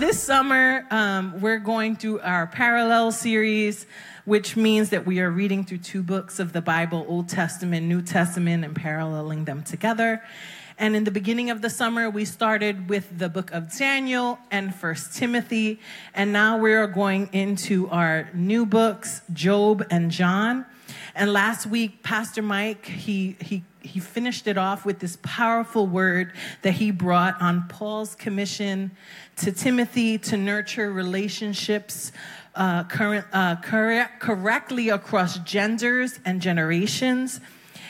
this summer, um, we're going through our parallel series, which means that we are reading through two books of the Bible Old Testament, New Testament, and paralleling them together. And in the beginning of the summer, we started with the book of Daniel and First Timothy. And now we are going into our new books, Job and John. And last week, Pastor Mike, he, he, he finished it off with this powerful word that he brought on Paul's commission to Timothy to nurture relationships uh, current, uh, correct, correctly across genders and generations,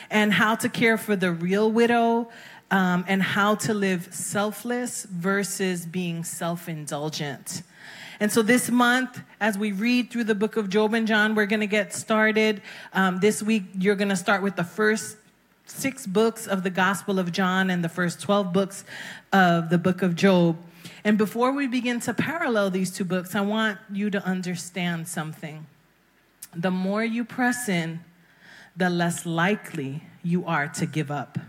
and how to care for the real widow, um, and how to live selfless versus being self indulgent. And so this month, as we read through the book of Job and John, we're going to get started. Um, this week, you're going to start with the first six books of the Gospel of John and the first 12 books of the book of Job. And before we begin to parallel these two books, I want you to understand something. The more you press in, the less likely you are to give up.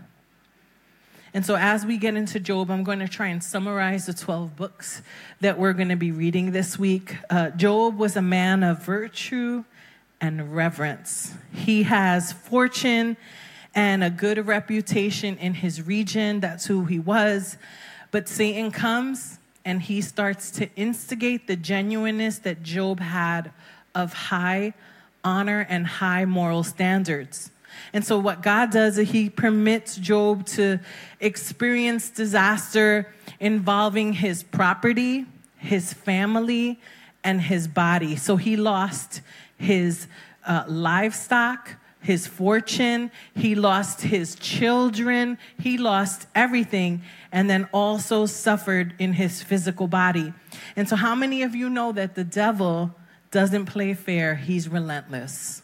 And so, as we get into Job, I'm going to try and summarize the 12 books that we're going to be reading this week. Uh, Job was a man of virtue and reverence. He has fortune and a good reputation in his region. That's who he was. But Satan comes and he starts to instigate the genuineness that Job had of high honor and high moral standards. And so, what God does is He permits Job to experience disaster involving his property, his family, and his body. So, he lost his uh, livestock, his fortune, he lost his children, he lost everything, and then also suffered in his physical body. And so, how many of you know that the devil doesn't play fair? He's relentless.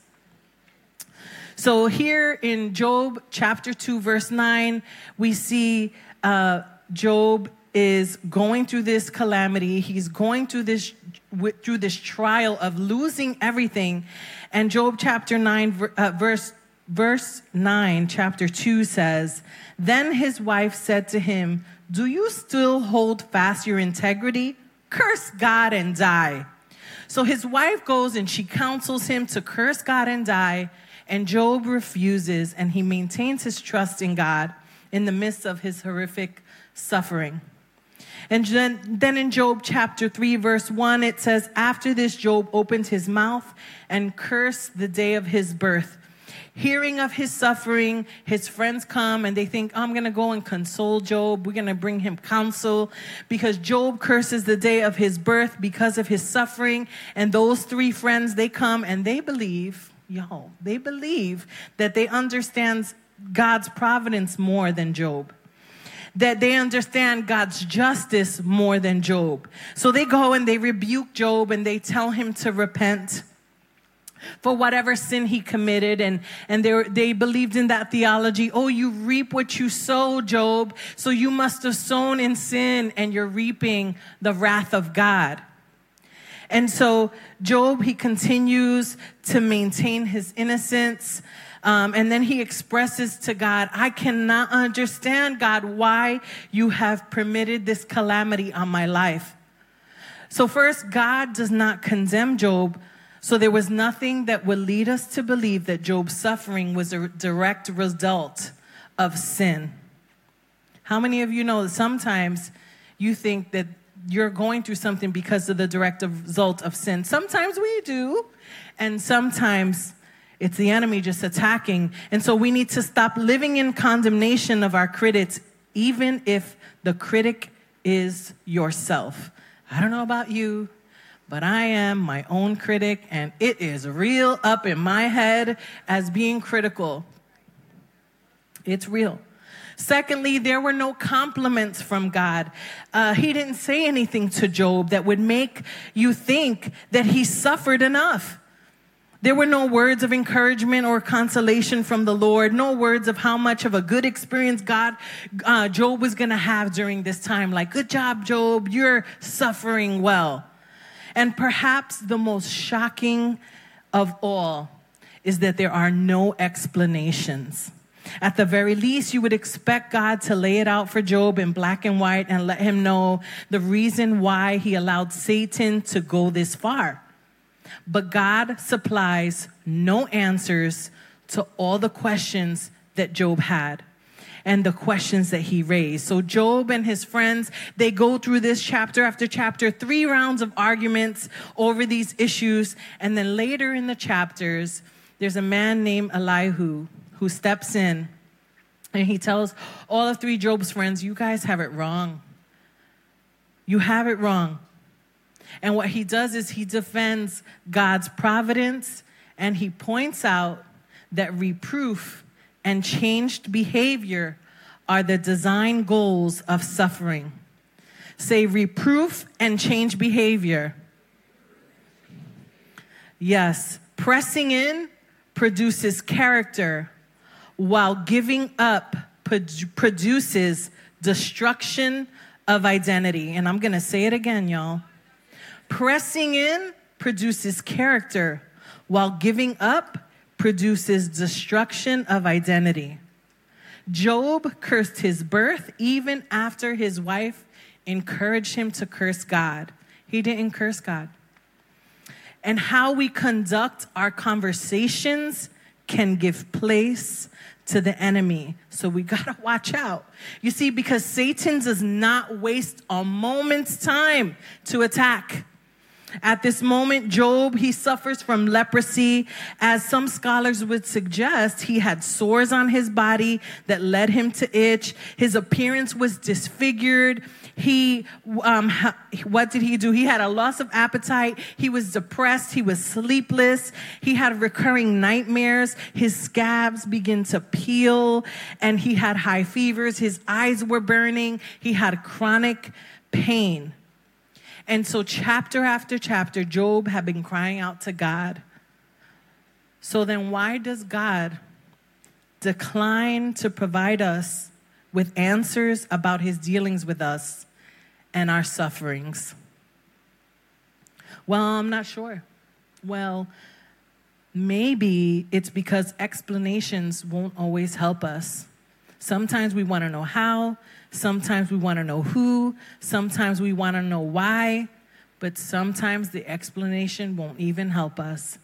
So, here in Job chapter 2, verse 9, we see uh, Job is going through this calamity. He's going through this through this trial of losing everything. And Job chapter 9 uh, verse verse 9 chapter 2 says, "Then his wife said to him, "Do you still hold fast your integrity? Curse God and die." So his wife goes and she counsels him to curse God and die. And Job refuses and he maintains his trust in God in the midst of his horrific suffering. And then, then in Job chapter 3, verse 1, it says, After this, Job opened his mouth and cursed the day of his birth. Hearing of his suffering, his friends come and they think, oh, I'm going to go and console Job. We're going to bring him counsel because Job curses the day of his birth because of his suffering. And those three friends, they come and they believe Y'all, they believe that they understand God's providence more than Job. That they understand God's justice more than Job. So they go and they rebuke Job and they tell him to repent for whatever sin he committed and, and they, they believed in that theology oh you reap what you sow job so you must have sown in sin and you're reaping the wrath of god and so Job, he continues to maintain his innocence. Um, and then he expresses to God, I cannot understand, God, why you have permitted this calamity on my life. So, first, God does not condemn Job. So, there was nothing that would lead us to believe that Job's suffering was a direct result of sin. How many of you know that sometimes you think that you're going through something because of the direct result of sin. Sometimes we do, and sometimes it's the enemy just attacking. And so we need to stop living in condemnation of our critics, even if the critic is yourself. I don't know about you, but I am my own critic, and it is real up in my head as being critical. It's real. Secondly, there were no compliments from God. Uh, he didn't say anything to Job that would make you think that he suffered enough. There were no words of encouragement or consolation from the Lord, no words of how much of a good experience God, uh, Job was going to have during this time. Like, good job, Job, you're suffering well. And perhaps the most shocking of all is that there are no explanations. At the very least, you would expect God to lay it out for Job in black and white and let him know the reason why he allowed Satan to go this far. But God supplies no answers to all the questions that Job had and the questions that he raised. So Job and his friends, they go through this chapter after chapter, three rounds of arguments over these issues. And then later in the chapters, there's a man named Elihu who steps in and he tells all of three Job's friends, You guys have it wrong. You have it wrong. And what he does is he defends God's providence and he points out that reproof and changed behavior are the design goals of suffering. Say reproof and change behavior. Yes, pressing in produces character, while giving up produces destruction of identity. And I'm going to say it again, y'all. Pressing in produces character, while giving up produces destruction of identity. Job cursed his birth even after his wife encouraged him to curse God. He didn't curse God. And how we conduct our conversations can give place to the enemy. So we got to watch out. You see, because Satan does not waste a moment's time to attack. At this moment, Job, he suffers from leprosy. As some scholars would suggest, he had sores on his body that led him to itch. His appearance was disfigured. He, um, what did he do? He had a loss of appetite. He was depressed. He was sleepless. He had recurring nightmares. His scabs began to peel and he had high fevers. His eyes were burning. He had chronic pain. And so, chapter after chapter, Job had been crying out to God. So, then why does God decline to provide us with answers about his dealings with us and our sufferings? Well, I'm not sure. Well, maybe it's because explanations won't always help us. Sometimes we want to know how, sometimes we want to know who, sometimes we want to know why, but sometimes the explanation won't even help us.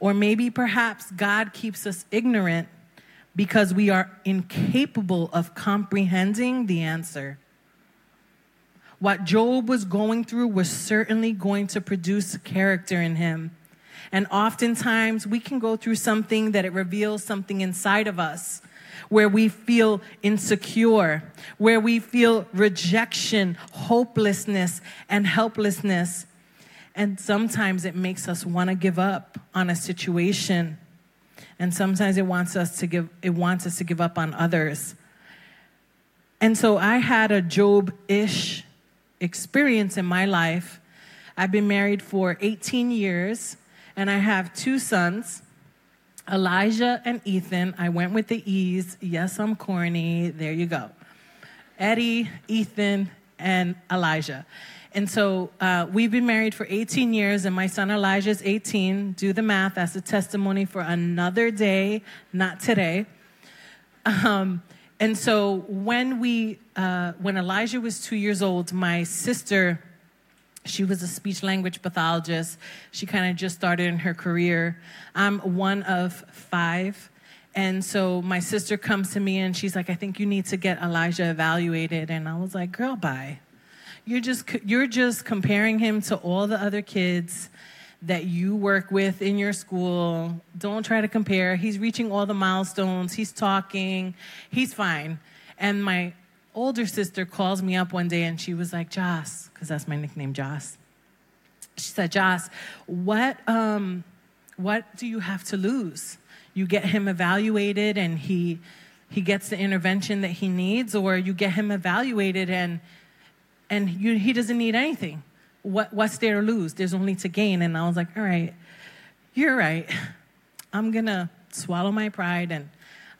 Or maybe perhaps God keeps us ignorant because we are incapable of comprehending the answer. What Job was going through was certainly going to produce character in him. And oftentimes we can go through something that it reveals something inside of us where we feel insecure, where we feel rejection, hopelessness, and helplessness. And sometimes it makes us want to give up on a situation. And sometimes it wants us to give it wants us to give up on others. And so I had a Job-ish experience in my life. I've been married for 18 years and I have two sons. Elijah and Ethan. I went with the E's. Yes, I'm corny. There you go. Eddie, Ethan, and Elijah. And so uh, we've been married for 18 years, and my son Elijah is 18. Do the math. That's a testimony for another day, not today. Um, and so when we, uh, when Elijah was two years old, my sister she was a speech language pathologist. She kind of just started in her career. I'm one of five. And so my sister comes to me and she's like, I think you need to get Elijah evaluated. And I was like, girl, bye. You're just, you're just comparing him to all the other kids that you work with in your school. Don't try to compare. He's reaching all the milestones. He's talking. He's fine. And my older sister calls me up one day and she was like, Joss, because that's my nickname, Joss. She said, Joss, what, um, what do you have to lose? You get him evaluated and he, he gets the intervention that he needs, or you get him evaluated and, and you, he doesn't need anything. What, what's there to lose? There's only to gain. And I was like, all right, you're right. I'm going to swallow my pride and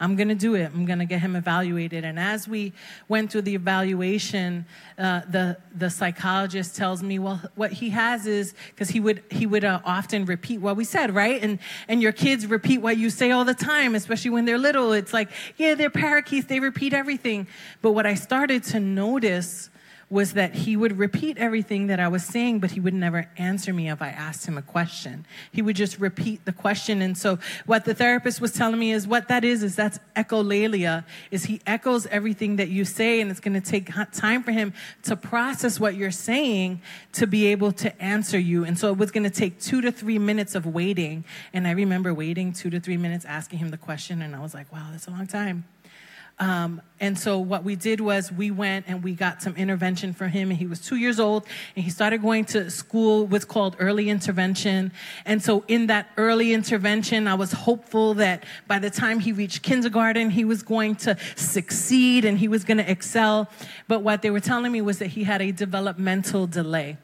I'm going to do it. I'm going to get him evaluated. And as we went through the evaluation, uh, the the psychologist tells me, well, what he has is because he would he would uh, often repeat what we said, right? And and your kids repeat what you say all the time, especially when they're little. It's like, yeah, they're parakeets. They repeat everything. But what I started to notice was that he would repeat everything that I was saying, but he would never answer me if I asked him a question. He would just repeat the question. And so what the therapist was telling me is what that is, is that's echolalia, is he echoes everything that you say, and it's going to take time for him to process what you're saying to be able to answer you. And so it was going to take two to three minutes of waiting. And I remember waiting two to three minutes, asking him the question, and I was like, wow, that's a long time. Um, and so what we did was we went and we got some intervention for him. And he was two years old and he started going to school, what's called early intervention. And so in that early intervention, I was hopeful that by the time he reached kindergarten, he was going to succeed and he was going to excel. But what they were telling me was that he had a developmental delay.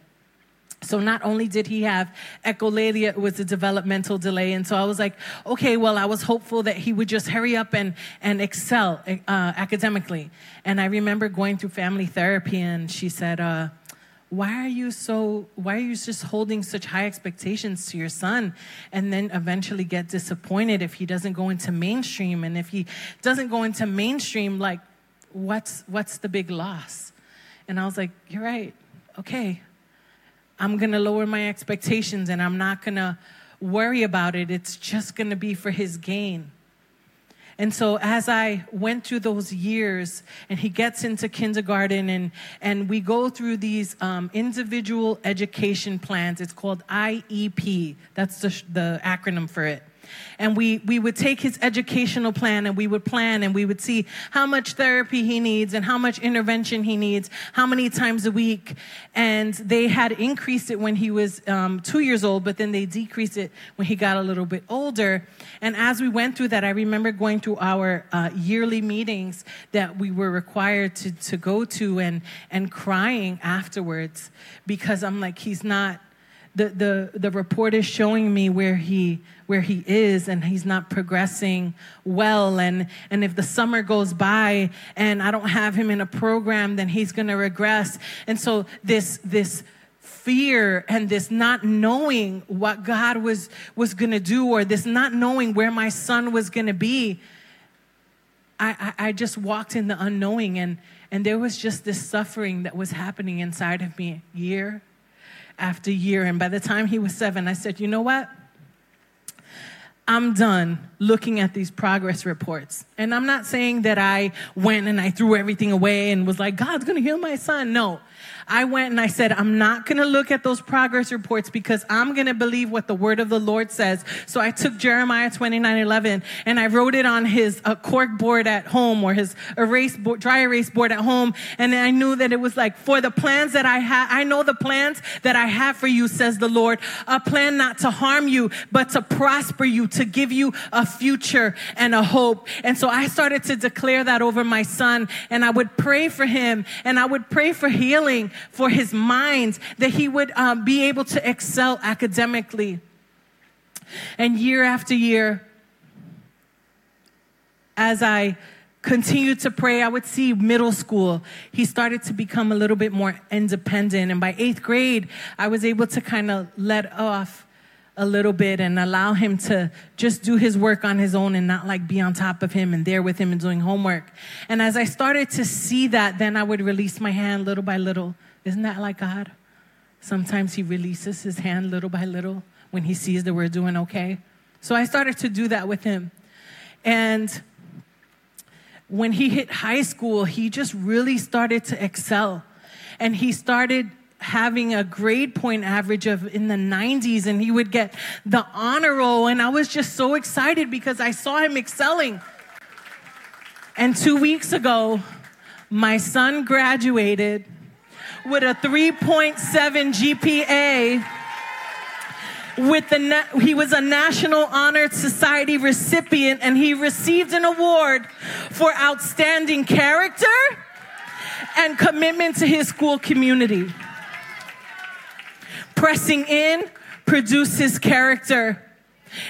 So not only did he have echolalia, it was a developmental delay. And so I was like, okay, well, I was hopeful that he would just hurry up and, and excel uh, academically. And I remember going through family therapy and she said, uh, why are you so why are you just holding such high expectations to your son and then eventually get disappointed if he doesn't go into mainstream and if he doesn't go into mainstream like what's what's the big loss and i was like you're right okay I'm going to lower my expectations and I'm not going to worry about it. It's just going to be for his gain. And so as I went through those years and he gets into kindergarten and, and we go through these um, individual education plans, it's called IEP. That's the, the acronym for it and we, we would take his educational plan and we would plan and we would see how much therapy he needs and how much intervention he needs, how many times a week. And they had increased it when he was um, two years old, but then they decreased it when he got a little bit older. And as we went through that, I remember going to our uh, yearly meetings that we were required to, to go to and, and crying afterwards because I'm like, he's not the, the, the report is showing me where he where he is and he's not progressing well. And and if the summer goes by and I don't have him in a program then he's going to regress. And so this this fear and this not knowing what God was was going to do or this not knowing where my son was going to be I, I, I just walked in the unknowing and and there was just this suffering that was happening inside of me year after year. And by the time he was seven, I said, you know what? I'm done looking at these progress reports. And I'm not saying that I went and I threw everything away and was like, God's to heal my son. No. I went and I said, I'm not going to look at those progress reports because I'm going to believe what the word of the Lord says. So I took Jeremiah 29 11 and I wrote it on his uh, cork board at home or his erase board, dry erase board at home. And I knew that it was like, for the plans that I have, I know the plans that I have for you, says the Lord, a plan not to harm you, but to prosper you, to give you a future and a hope. And so I started to declare that over my son and I would pray for him and I would pray for healing for his mind, that he would um, be able to excel academically. And year after year, as I continued to pray, I would see middle school. He started to become a little bit more independent. And by eighth grade, I was able to kind of let off a little bit and allow him to just do his work on his own and not like be on top of him and there with him and doing homework. And as I started to see that, then I would release my hand little by little. Isn't that like God? Sometimes he releases his hand little by little when he sees that we're doing okay. So I started to do that with him. And when he hit high school, he just really started to excel. And he started having a grade point average of in the 90s and he would get the honor roll and I was just so excited because I saw him excelling. And 2 weeks ago, my son graduated with a 3.7 GPA with the he was a national honored society recipient and he received an award for outstanding character and commitment to his school community pressing in produces character.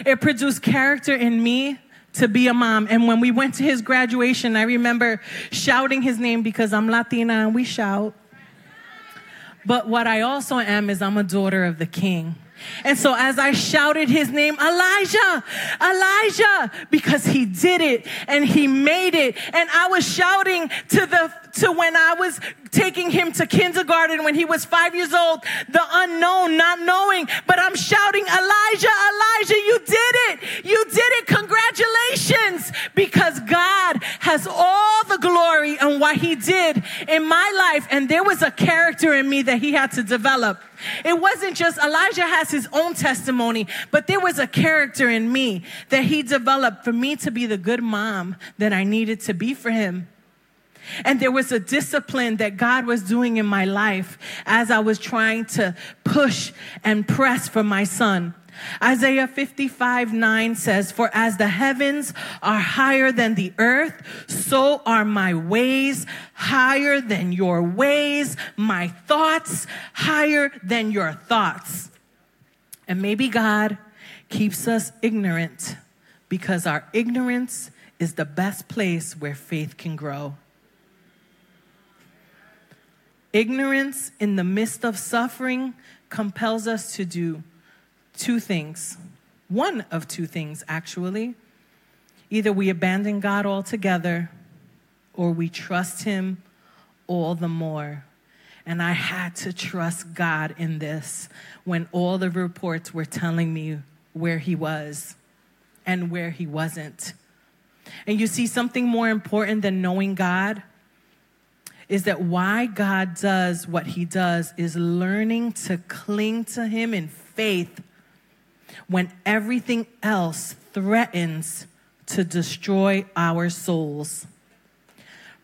It produced character in me to be a mom. And when we went to his graduation, I remember shouting his name because I'm Latina and we shout. But what I also am is I'm a daughter of the king. And so as I shouted his name, Elijah, Elijah, because he did it and he made it. And I was shouting to the, to when I was taking him to kindergarten when he was five years old, the unknown, not knowing, but I'm shouting, Elijah, Elijah, you did it. You did it. Congratulations. Because God has all the glory on what he did in my life. And there was a character in me that he had to develop. It wasn't just Elijah has his own testimony, but there was a character in me that he developed for me to be the good mom that I needed to be for him. And there was a discipline that God was doing in my life as I was trying to push and press for my son. Isaiah 55 9 says, For as the heavens are higher than the earth, so are my ways higher than your ways, my thoughts higher than your thoughts. And maybe God keeps us ignorant because our ignorance is the best place where faith can grow. Ignorance in the midst of suffering compels us to do two things. One of two things, actually. Either we abandon God altogether or we trust Him all the more. And I had to trust God in this when all the reports were telling me where He was and where He wasn't. And you see, something more important than knowing God is that why God does what he does is learning to cling to him in faith when everything else threatens to destroy our souls.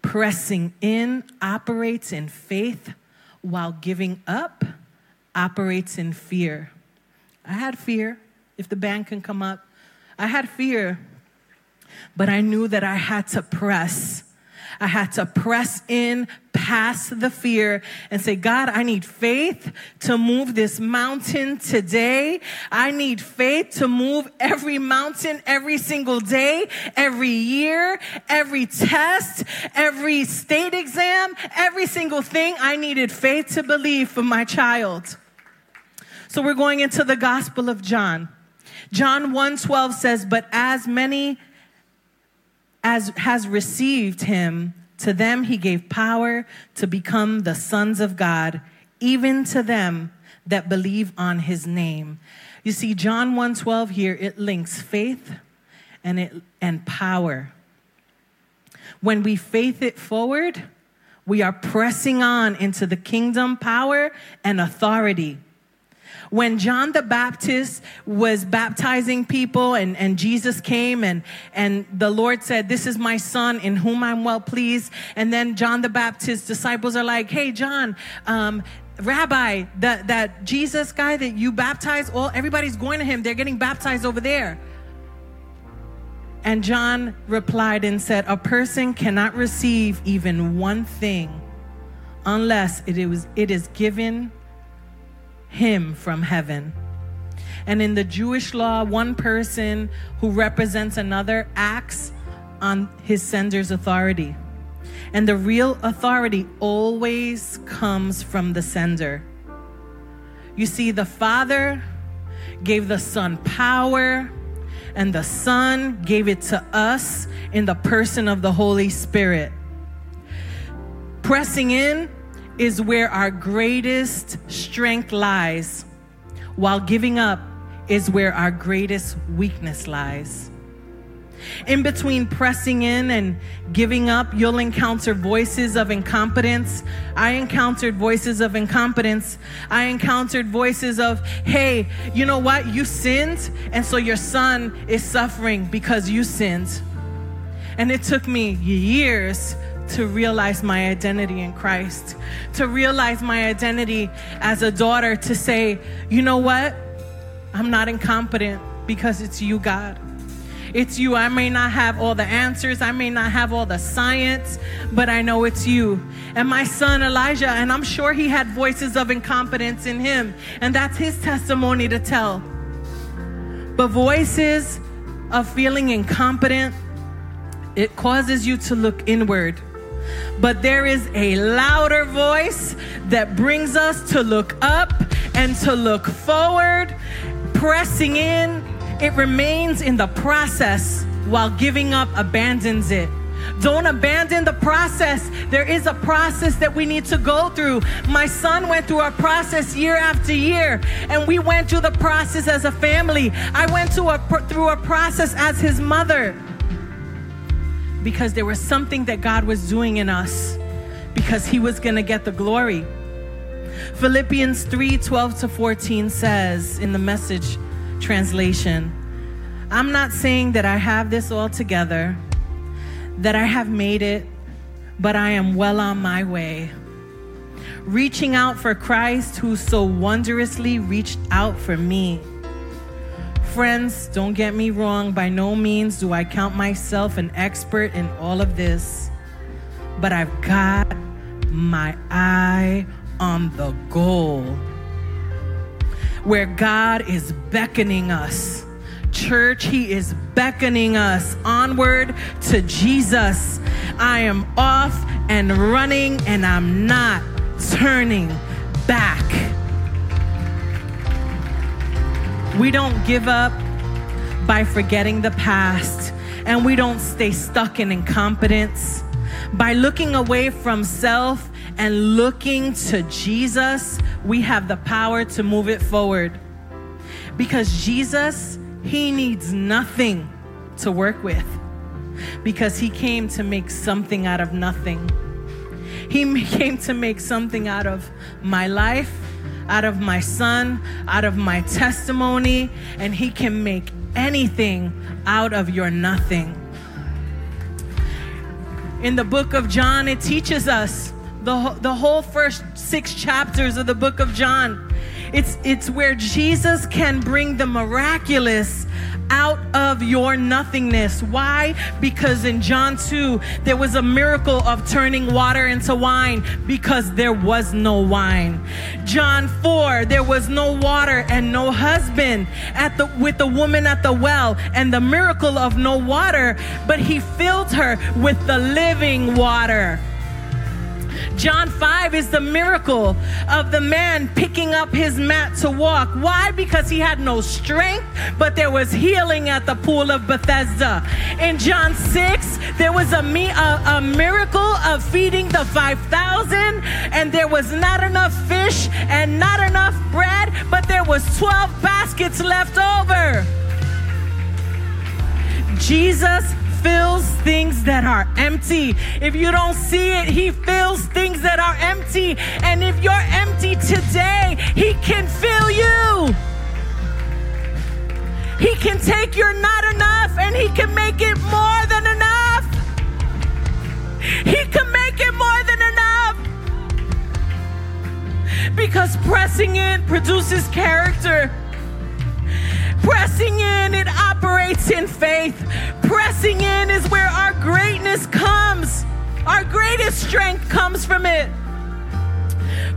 Pressing in operates in faith, while giving up operates in fear. I had fear, if the band can come up. I had fear, but I knew that I had to press I had to press in past the fear and say, God, I need faith to move this mountain today. I need faith to move every mountain every single day, every year, every test, every state exam, every single thing. I needed faith to believe for my child. So we're going into the Gospel of John. John 1:12 says, "But as many as has received him, to them he gave power to become the sons of God, even to them that believe on his name. You see, John 1:12 here, it links faith and it and power. When we faith it forward, we are pressing on into the kingdom power and authority. When John the Baptist was baptizing people and, and Jesus came and, and the Lord said, This is my son in whom I'm well pleased. And then John the Baptist's disciples are like, Hey, John, um, Rabbi, that, that Jesus guy that you baptize, all everybody's going to him. They're getting baptized over there. And John replied and said, A person cannot receive even one thing unless it is, it is given him from heaven. And in the Jewish law, one person who represents another acts on his sender's authority. And the real authority always comes from the sender. You see, the Father gave the Son power, and the Son gave it to us in the person of the Holy Spirit. Pressing in is where our greatest strength lies, while giving up is where our greatest weakness lies. In between pressing in and giving up, you'll encounter voices of incompetence. I encountered voices of incompetence. I encountered voices of, hey, you know what? You sinned, and so your son is suffering because you sinned. And it took me years to realize my identity in Christ, to realize my identity as a daughter, to say, you know what? I'm not incompetent because it's you, God. It's you. I may not have all the answers, I may not have all the science, but I know it's you. And my son Elijah, and I'm sure he had voices of incompetence in him, and that's his testimony to tell. But voices of feeling incompetent, it causes you to look inward. But there is a louder voice that brings us to look up and to look forward, pressing in. It remains in the process while giving up abandons it. Don't abandon the process. There is a process that we need to go through. My son went through a process year after year, and we went through the process as a family. I went a, through a process as his mother because there was something that God was doing in us because he was going to get the glory. Philippians 3 12 to 14 says in the message translation, I'm not saying that I have this all together that I have made it, but I am well on my way. Reaching out for Christ who so wondrously reached out for me. Friends, don't get me wrong, by no means do I count myself an expert in all of this, but I've got my eye on the goal where God is beckoning us Church, He is beckoning us onward to Jesus. I am off and running, and I'm not turning back. We don't give up by forgetting the past, and we don't stay stuck in incompetence. By looking away from self and looking to Jesus, we have the power to move it forward. Because Jesus he needs nothing to work with because he came to make something out of nothing. He came to make something out of my life, out of my son, out of my testimony, and he can make anything out of your nothing. In the book of John, it teaches us the, the whole first six chapters of the book of John it's, it's where Jesus can bring the miraculous out of your nothingness. Why? Because in John 2, there was a miracle of turning water into wine because there was no wine. John 4, there was no water and no husband at the with the woman at the well and the miracle of no water, but he filled her with the living water. John 5 is the miracle of the man picking up his mat to walk. Why? Because he had no strength, but there was healing at the pool of Bethesda. In John 6, there was a, a, a miracle of feeding the 5,000, and there was not enough fish and not enough bread, but there was 12 baskets left over. Jesus fills things that are empty. If you don't see it, He fills things that are empty. And if you're empty today, He can fill you. He can take your not enough and He can make it more than enough. He can make it more than enough. Because pressing in produces character. Pressing in, it operates in faith. Pressing in is where our greatness comes. Our greatest strength comes from it.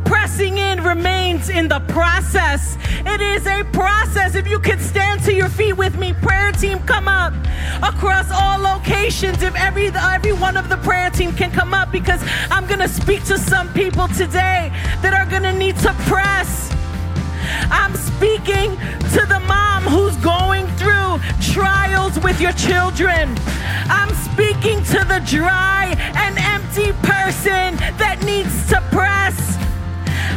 Pressing in remains in the process. It is a process. If you could stand to your feet with me, prayer team, come up across all locations. If every every one of the prayer team can come up, because I'm gonna speak to some people today that are gonna need to press. I'm speaking to the mom who's going through trials with your children. I'm speaking to the dry and empty person that needs to press.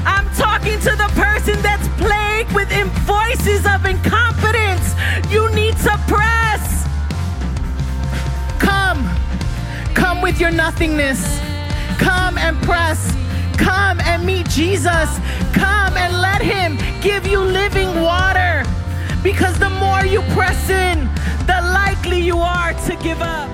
I'm talking to the person that's plagued with voices of incompetence. You need to press. Come. Come with your nothingness. Come and press. Come and meet Jesus come and let Him give you living water. Because the more you press in, the likely you are to give up.